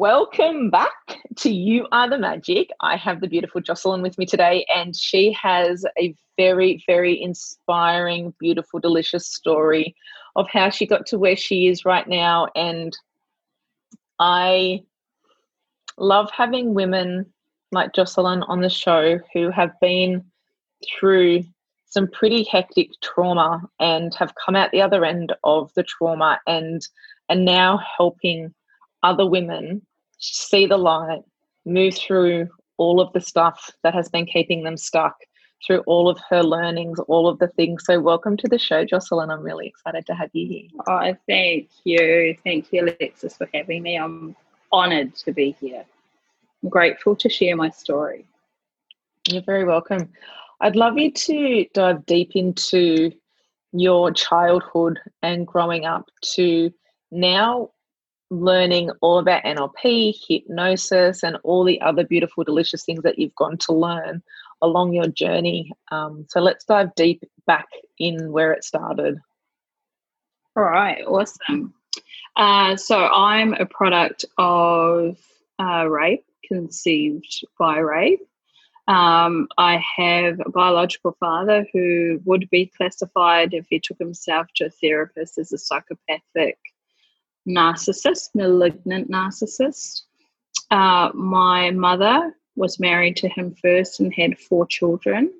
Welcome back to You Are the Magic. I have the beautiful Jocelyn with me today, and she has a very, very inspiring, beautiful, delicious story of how she got to where she is right now. And I love having women like Jocelyn on the show who have been through some pretty hectic trauma and have come out the other end of the trauma and and now helping other women see the light, move through all of the stuff that has been keeping them stuck, through all of her learnings, all of the things. So, welcome to the show, Jocelyn. I'm really excited to have you here. Oh, thank you. Thank you, Alexis, for having me. I'm honored to be here. I'm grateful to share my story. You're very welcome. I'd love you to dive deep into your childhood and growing up to now learning all about NLP, hypnosis, and all the other beautiful, delicious things that you've gone to learn along your journey. Um, so let's dive deep back in where it started. All right, awesome. Uh, so I'm a product of uh, rape, conceived by rape. Um, I have a biological father who would be classified if he took himself to a therapist as a psychopathic narcissist, malignant narcissist. Uh, my mother was married to him first and had four children.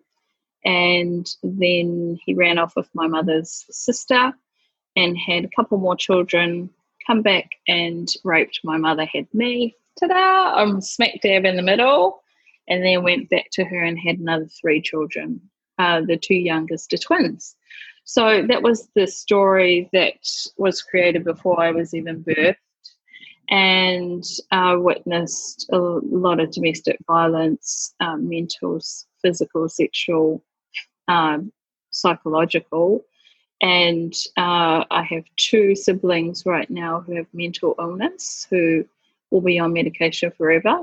And then he ran off with my mother's sister and had a couple more children, come back and raped my mother, had me. Ta da! I'm smack dab in the middle. And then went back to her and had another three children. Uh, the two youngest are twins. So that was the story that was created before I was even birthed. And I witnessed a lot of domestic violence, um, mental, physical, sexual, um, psychological. And uh, I have two siblings right now who have mental illness who will be on medication forever.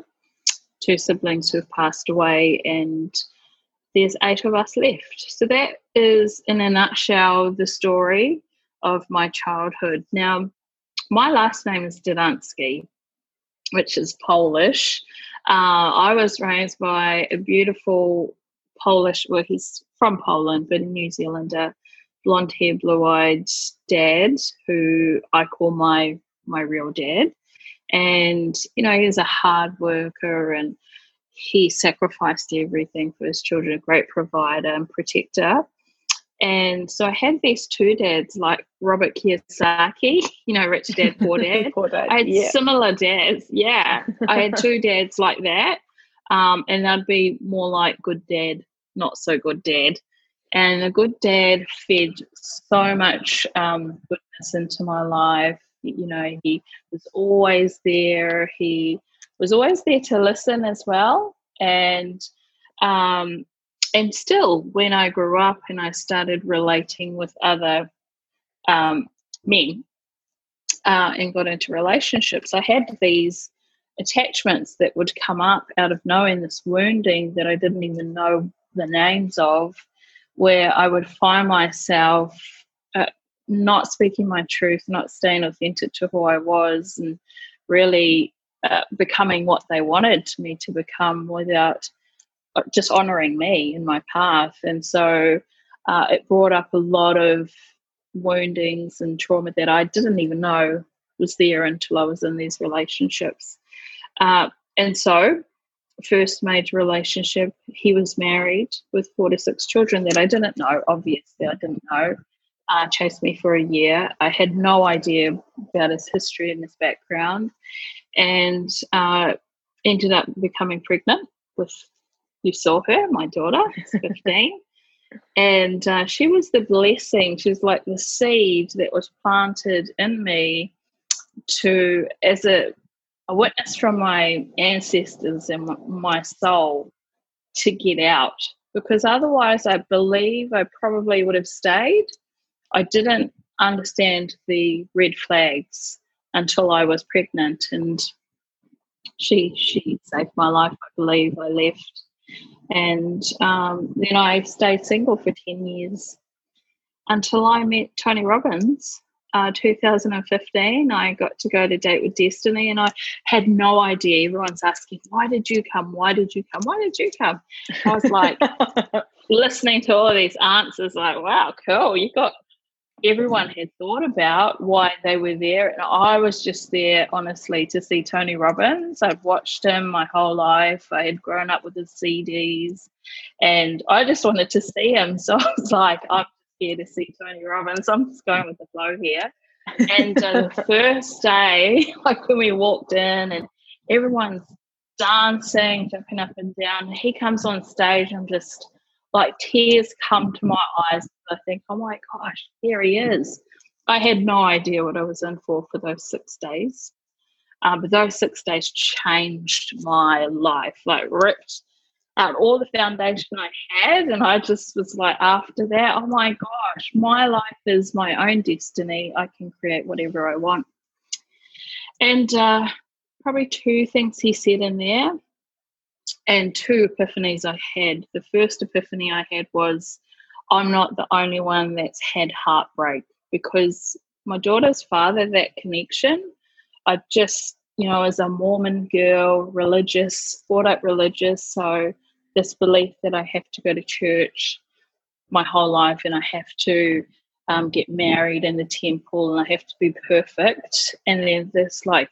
Two siblings who have passed away, and there's eight of us left. So that is, in a nutshell, the story of my childhood. Now, my last name is Dadansky, which is Polish. Uh, I was raised by a beautiful Polish, well, he's from Poland, but a New Zealander, blonde hair, blue eyed dad, who I call my my real dad. And, you know, he's a hard worker and he sacrificed everything for his children, a great provider and protector. And so I had these two dads, like Robert Kiyosaki, you know, Rich Dad, Poor Dad. poor dad. I had yeah. similar dads. Yeah. I had two dads like that. Um, and I'd be more like good dad, not so good dad. And a good dad fed so much um, goodness into my life. You know, he was always there. He was always there to listen as well. And um, and still, when I grew up and I started relating with other um, men uh, and got into relationships, I had these attachments that would come up out of knowing this wounding that I didn't even know the names of, where I would find myself uh, not speaking my truth, not staying authentic to who I was, and really uh, becoming what they wanted me to become without uh, just honoring me in my path. And so uh, it brought up a lot of woundings and trauma that I didn't even know was there until I was in these relationships. Uh, and so, first major relationship, he was married with four to six children that I didn't know. Obviously, I didn't know. Uh, chased me for a year. I had no idea about his history and his background and uh, ended up becoming pregnant with, you saw her, my daughter, 15. And uh, she was the blessing. She was like the seed that was planted in me to, as a, a witness from my ancestors and my soul to get out. Because otherwise, I believe I probably would have stayed. I didn't understand the red flags until I was pregnant, and she she saved my life. I believe I left, and um, then I stayed single for ten years until I met Tony Robbins. Uh, 2015, I got to go to Date with Destiny, and I had no idea. Everyone's asking, "Why did you come? Why did you come? Why did you come?" I was like, listening to all of these answers, like, "Wow, cool! You got everyone had thought about why they were there. And I was just there, honestly, to see Tony Robbins. I've watched him my whole life. I had grown up with his CDs and I just wanted to see him. So I was like, I'm here to see Tony Robbins. I'm just going with the flow here. And uh, the first day, like when we walked in and everyone's dancing, jumping up and down, he comes on stage. I'm just like tears come to my eyes. I think, oh my gosh, here he is. I had no idea what I was in for for those six days. Um, but those six days changed my life, like ripped out all the foundation I had. And I just was like, after that, oh my gosh, my life is my own destiny. I can create whatever I want. And uh, probably two things he said in there and two epiphanies I had. The first epiphany I had was I'm not the only one that's had heartbreak because my daughter's father, that connection, I just, you know, as a Mormon girl, religious, brought up religious, so this belief that I have to go to church my whole life and I have to um, get married in the temple and I have to be perfect. And then this like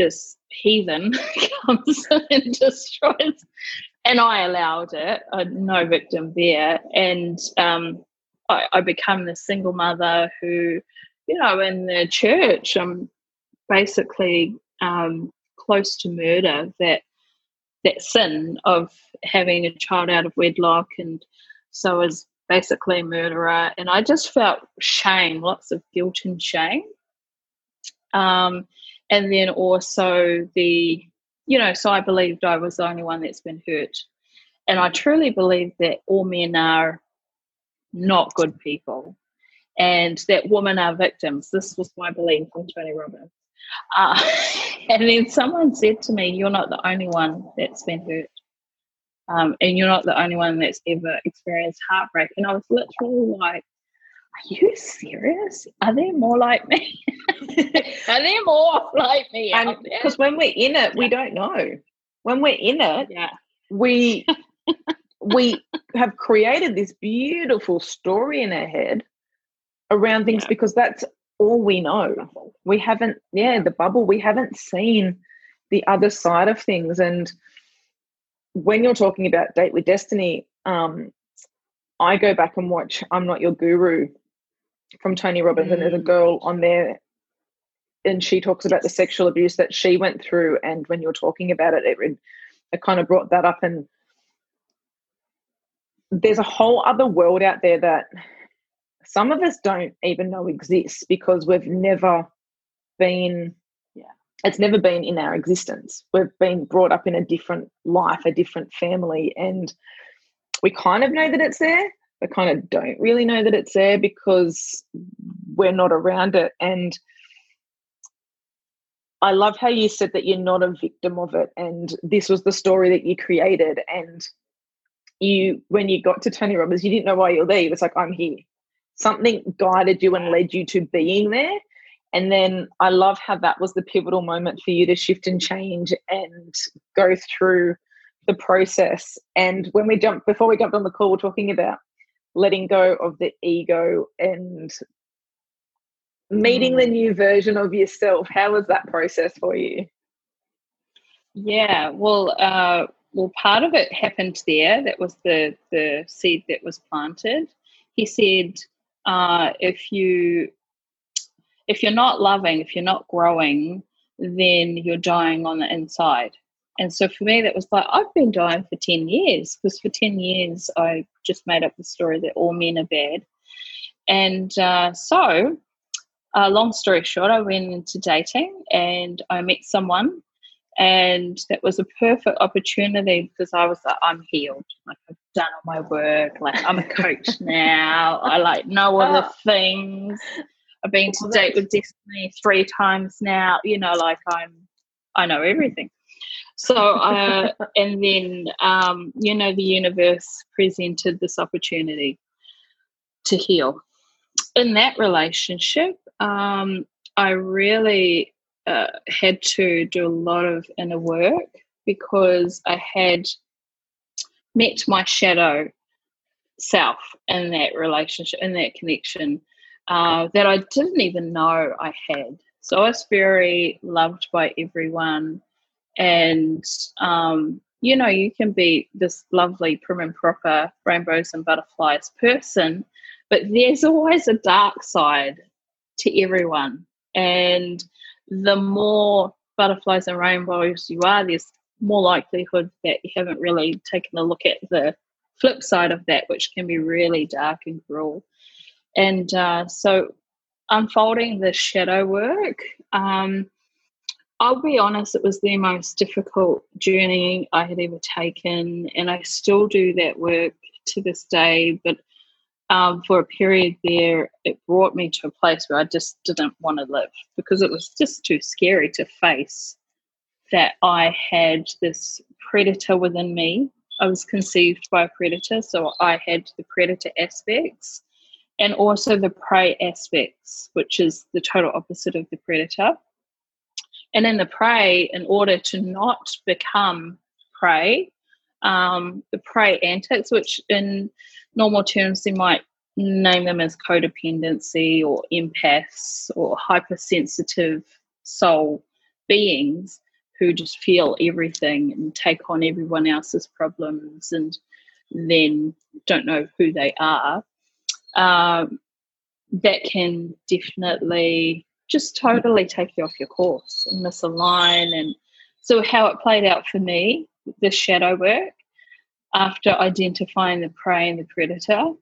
this heathen comes and destroys. And I allowed it, uh, no victim there. And um, I, I become the single mother who, you know, in the church, I'm basically um, close to murder. That that sin of having a child out of wedlock, and so as basically a murderer. And I just felt shame, lots of guilt and shame. Um, and then also the you know so i believed i was the only one that's been hurt. And i truly believe that all men are not good people and that women are victims. This was my belief from tony robbins. Uh, and then someone said to me you're not the only one that's been hurt um, and you're not the only one that's ever experienced heartbreak. And i was literally like are you serious? Are there more like me? Are there more like me? Because when we're in it, we don't know. When we're in it, yeah. we we have created this beautiful story in our head around things yeah. because that's all we know. We haven't, yeah, the bubble. We haven't seen the other side of things. And when you're talking about date with destiny, um, I go back and watch I'm Not Your Guru from Tony Robbins, and there's a mm. girl on there, and she talks about the sexual abuse that she went through. And when you're talking about it, it, it kind of brought that up. And there's a whole other world out there that some of us don't even know exists because we've never been yeah it's never been in our existence we've been brought up in a different life a different family and we kind of know that it's there I kind of don't really know that it's there because we're not around it. And I love how you said that you're not a victim of it. And this was the story that you created. And you, when you got to Tony Robbins, you didn't know why you're there. It was like, I'm here. Something guided you and led you to being there. And then I love how that was the pivotal moment for you to shift and change and go through the process. And when we jumped, before we jumped on the call, we're talking about letting go of the ego and meeting the mm. new version of yourself how was that process for you? Yeah well uh, well part of it happened there that was the the seed that was planted. He said uh, if you if you're not loving if you're not growing then you're dying on the inside And so for me, that was like, I've been dying for 10 years because for 10 years, I just made up the story that all men are bad. And uh, so, uh, long story short, I went into dating and I met someone. And that was a perfect opportunity because I was like, I'm healed. Like, I've done all my work. Like, I'm a coach now. I like know all the things. I've been to date with Destiny three times now. You know, like I'm, I know everything. So, uh, and then, um, you know, the universe presented this opportunity to heal. In that relationship, um, I really uh, had to do a lot of inner work because I had met my shadow self in that relationship, in that connection, uh, that I didn't even know I had. So I was very loved by everyone and um, you know you can be this lovely prim and proper rainbows and butterflies person but there's always a dark side to everyone. And the more butterflies and rainbows you are there's more likelihood that you haven't really taken a look at the flip side of that which can be really dark and cruel. And uh, so unfolding the shadow work um, I'll be honest, it was the most difficult journey I had ever taken, and I still do that work to this day. But um, for a period there, it brought me to a place where I just didn't want to live because it was just too scary to face that I had this predator within me. I was conceived by a predator, so I had the predator aspects and also the prey aspects, which is the total opposite of the predator. And then the prey, in order to not become prey, um, the prey antics, which in normal terms they might name them as codependency or empaths or hypersensitive soul beings who just feel everything and take on everyone else's problems and then don't know who they are. Um, that can definitely just totally take you off your course and misalign. And so, how it played out for me, the shadow work, after identifying the prey and the predator,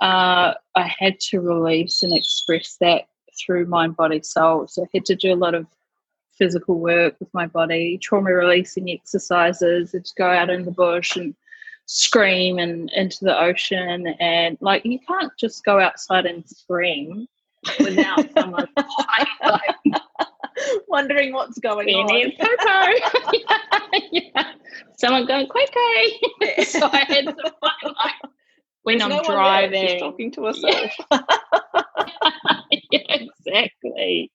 uh, I had to release and express that through mind, body, soul. So, I had to do a lot of physical work with my body, trauma releasing exercises, and go out in the bush and scream and into the ocean. And like, you can't just go outside and scream without someone wondering what's going on. Coco. yeah, yeah. Someone going, Coco. so I had to find like when There's I'm no driving. She's talking to herself. Yeah. yeah, exactly.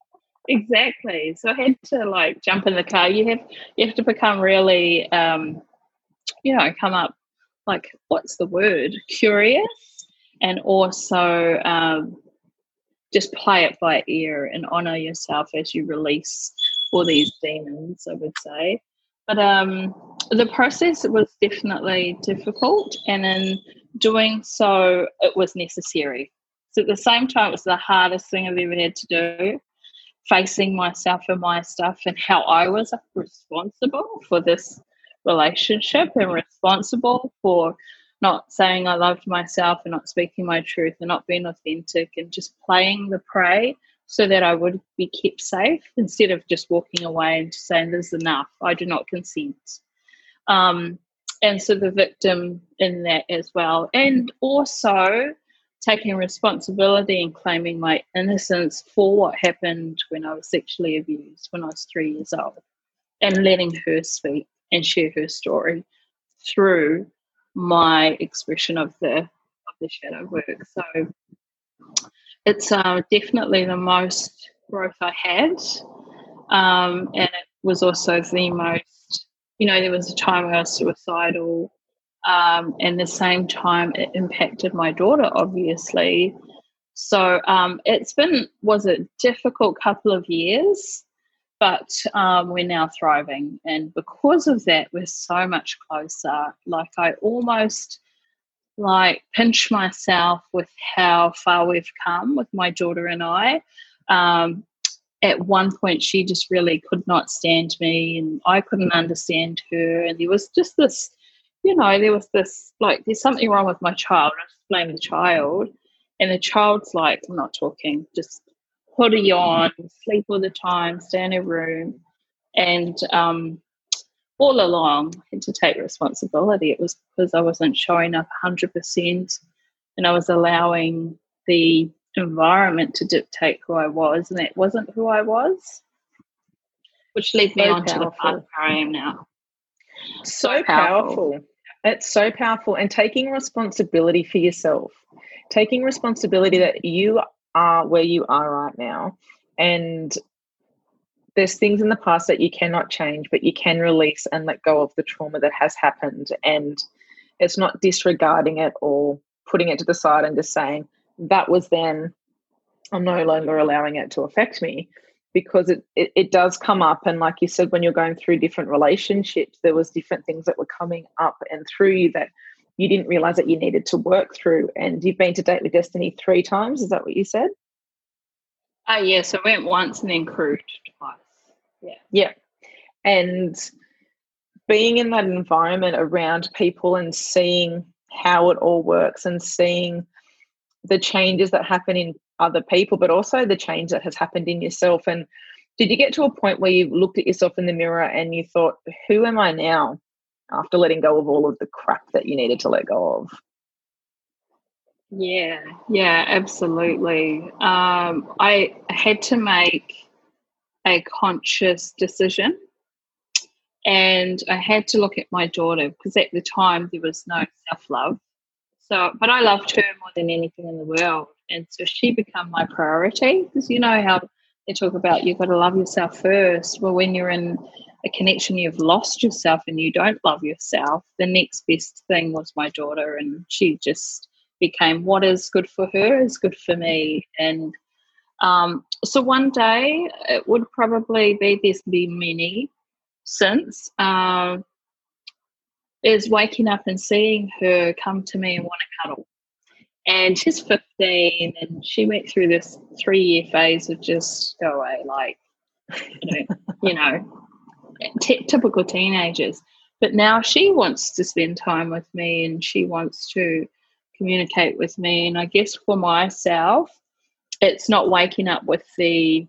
Exactly. So I had to like jump in the car. You have you have to become really um you know, come up like what's the word? Curious and also um just play it by ear and honor yourself as you release all these demons, I would say. But um, the process was definitely difficult, and in doing so, it was necessary. So at the same time, it was the hardest thing I've ever had to do, facing myself and my stuff and how I was responsible for this relationship and responsible for not saying I loved myself and not speaking my truth and not being authentic and just playing the prey so that I would be kept safe instead of just walking away and saying, This is enough, I do not consent. Um, and so the victim in that as well. And also taking responsibility and claiming my innocence for what happened when I was sexually abused when I was three years old and letting her speak and share her story through my expression of the of the shadow work. So it's uh, definitely the most growth I had, um, and it was also the most. You know, there was a time I was suicidal, um, and the same time it impacted my daughter, obviously. So um, it's been was a difficult couple of years but um, we're now thriving. And because of that, we're so much closer. Like I almost like pinch myself with how far we've come with my daughter and I. Um, at one point she just really could not stand me and I couldn't understand her and there was just this you know there was this like there's something wrong with my child I just blame the child and the child's like I'm not talking just hoodie on sleep all the time stay in a room and um, all along I had to take responsibility it was because I wasn't showing up 100% and I was allowing the environment to dictate who I was, and it wasn't who I was, which led me so on powerful. to the path I am now. So, so powerful. powerful. It's so powerful. And taking responsibility for yourself, taking responsibility that you are where you are right now. And there's things in the past that you cannot change, but you can release and let go of the trauma that has happened. And it's not disregarding it or putting it to the side and just saying, that was then I'm no longer allowing it to affect me because it, it, it, does come up and like you said when you're going through different relationships there was different things that were coming up and through you that you didn't realize that you needed to work through and you've been to date with destiny three times is that what you said? Uh yes i went once and then cruised twice. Yeah. Yeah. And being in that environment around people and seeing how it all works and seeing the changes that happen in other people, but also the change that has happened in yourself. And did you get to a point where you looked at yourself in the mirror and you thought, who am I now after letting go of all of the crap that you needed to let go of? Yeah, yeah, absolutely. Um, I had to make a conscious decision and I had to look at my daughter because at the time there was no self love. So, but I loved her more than anything in the world. And so she became my priority because you know how they talk about you've got to love yourself first. Well, when you're in a connection, you've lost yourself and you don't love yourself. The next best thing was my daughter, and she just became what is good for her is good for me. And um, so one day it would probably be there's been many since. Um, is waking up and seeing her come to me and want to cuddle. And she's 15 and she went through this three year phase of just go away, like, you know, you know t- typical teenagers. But now she wants to spend time with me and she wants to communicate with me. And I guess for myself, it's not waking up with the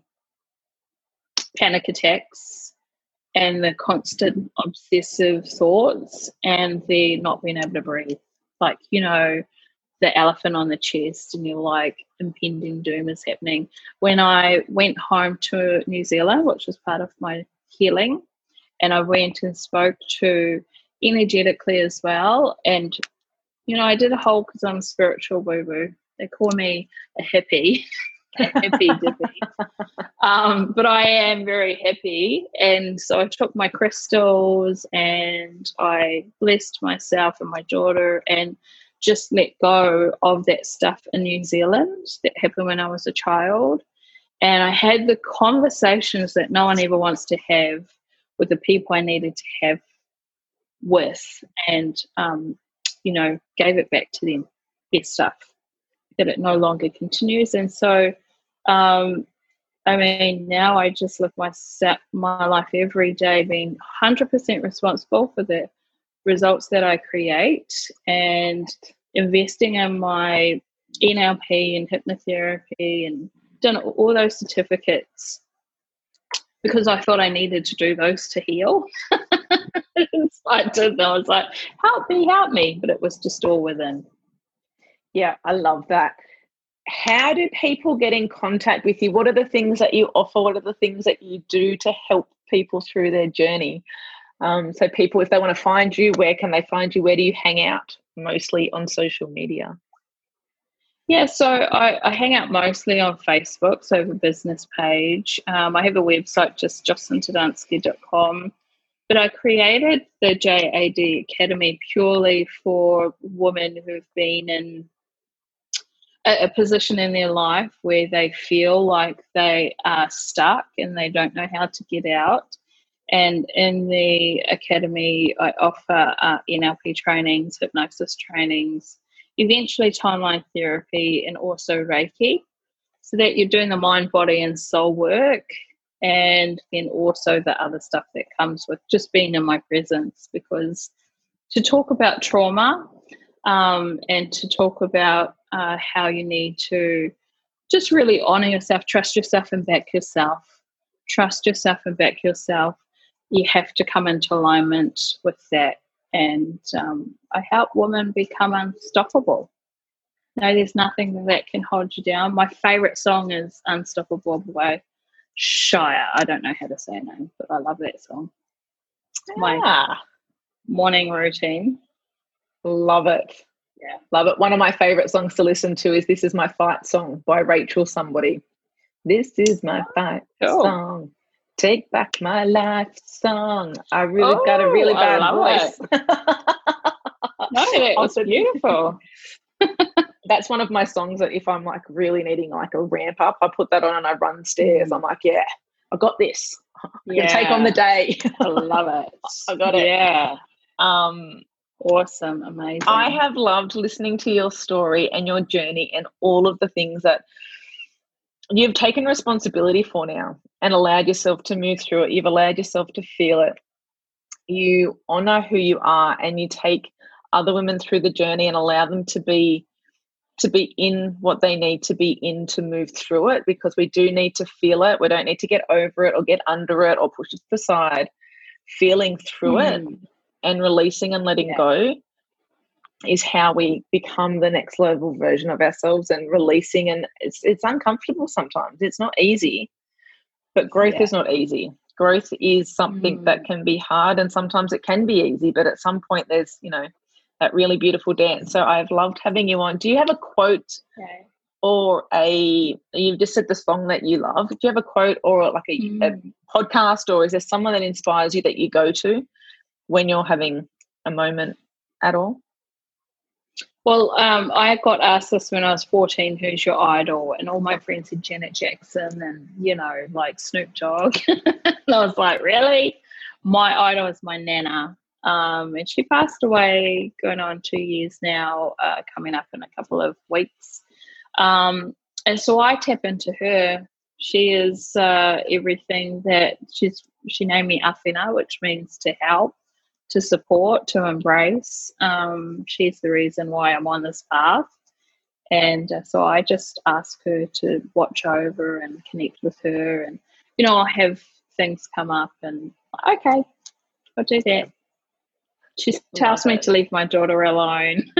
panic attacks and the constant obsessive thoughts and the not being able to breathe. Like, you know, the elephant on the chest and you're like, impending doom is happening. When I went home to New Zealand, which was part of my healing, and I went and spoke to energetically as well. And, you know, I did a whole because I'm spiritual boo boo. They call me a hippie. dippy. Um, but I am very happy. And so I took my crystals and I blessed myself and my daughter and just let go of that stuff in New Zealand that happened when I was a child. And I had the conversations that no one ever wants to have with the people I needed to have with, and, um, you know, gave it back to them, their stuff that it no longer continues. And so um, I mean, now I just live my set my life every day being 100% responsible for the results that I create and investing in my NLP and hypnotherapy and done all those certificates because I thought I needed to do those to heal. I did. I was like, help me, help me. But it was just all within. Yeah, I love that how do people get in contact with you? What are the things that you offer? What are the things that you do to help people through their journey? Um, so, people, if they want to find you, where can they find you? Where do you hang out? Mostly on social media. Yeah, so I, I hang out mostly on Facebook, so I have a business page. Um, I have a website, just jocelyntedansky.com. But I created the JAD Academy purely for women who've been in a, a position in their life where they feel like they are stuck and they don't know how to get out. And in the academy, I offer uh, NLP trainings, hypnosis trainings, eventually timeline therapy, and also Reiki. so that you're doing the mind, body, and soul work, and then also the other stuff that comes with just being in my presence. Because to talk about trauma um, and to talk about uh, how you need to just really honor yourself, trust yourself, and back yourself. Trust yourself and back yourself. You have to come into alignment with that. And um, I help women become unstoppable. No, there's nothing that can hold you down. My favorite song is Unstoppable by Shire. I don't know how to say it name, but I love that song. My ah. morning routine. Love it. Yeah, love it. One of my favorite songs to listen to is This Is My Fight Song by Rachel Somebody. This is my oh, fight cool. song. Take back my life song. I really oh, got a really bad voice. no, it was beautiful. That's one of my songs that if I'm like really needing like a ramp up, I put that on and I run stairs. Mm. I'm like, yeah, I got this. I yeah. can take on the day. I love it. I got it. Yeah. Um, Awesome, amazing. I have loved listening to your story and your journey and all of the things that you've taken responsibility for now and allowed yourself to move through it. You've allowed yourself to feel it. You honor who you are and you take other women through the journey and allow them to be to be in what they need to be in to move through it because we do need to feel it. We don't need to get over it or get under it or push it to the side. Feeling through mm. it and releasing and letting yeah. go is how we become the next level version of ourselves and releasing and it's it's uncomfortable sometimes it's not easy but growth yeah. is not easy growth is something mm. that can be hard and sometimes it can be easy but at some point there's you know that really beautiful dance so i've loved having you on do you have a quote okay. or a you've just said the song that you love do you have a quote or like a, mm. a podcast or is there someone that inspires you that you go to when you're having a moment at all? Well, um, I got asked this when I was 14 who's your idol? And all my friends said Janet Jackson and, you know, like Snoop Dogg. and I was like, really? My idol is my Nana. Um, and she passed away going on two years now, uh, coming up in a couple of weeks. Um, and so I tap into her. She is uh, everything that she's, she named me Awhina, which means to help to support, to embrace. Um, she's the reason why I'm on this path. And uh, so I just ask her to watch over and connect with her. And, you know, I'll have things come up and, okay, I'll do that. She tells me to leave my daughter alone.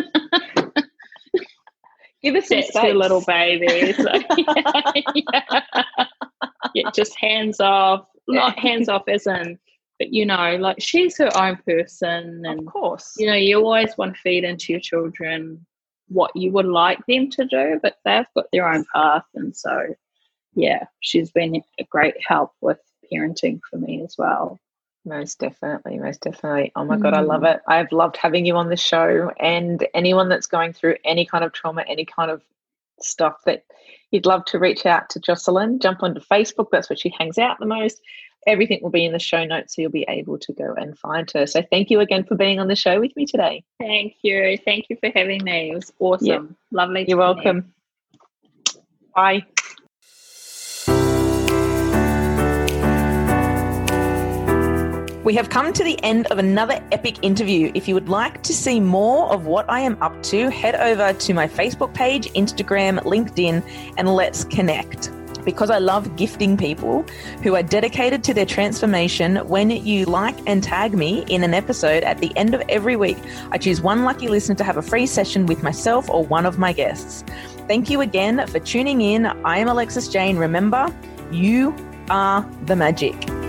Give us That's her little baby. So, yeah, yeah. yeah, just hands off. Not hands off as in but you know, like she's her own person, and of course, you know, you always want to feed into your children what you would like them to do, but they've got their own path, and so yeah, she's been a great help with parenting for me as well. Most definitely, most definitely. Oh my mm. God, I love mm. it. I've loved having you on the show. And anyone that's going through any kind of trauma, any kind of stuff that you'd love to reach out to Jocelyn, jump onto Facebook. That's where she hangs out the most everything will be in the show notes so you'll be able to go and find her. So thank you again for being on the show with me today. Thank you. Thank you for having me. It was awesome. Yep. Lovely. You're welcome. Bye. We have come to the end of another epic interview. If you would like to see more of what I am up to, head over to my Facebook page, Instagram, LinkedIn, and let's connect because I love gifting people who are dedicated to their transformation. When you like and tag me in an episode at the end of every week, I choose one lucky listener to have a free session with myself or one of my guests. Thank you again for tuning in. I am Alexis Jane. Remember, you are the magic.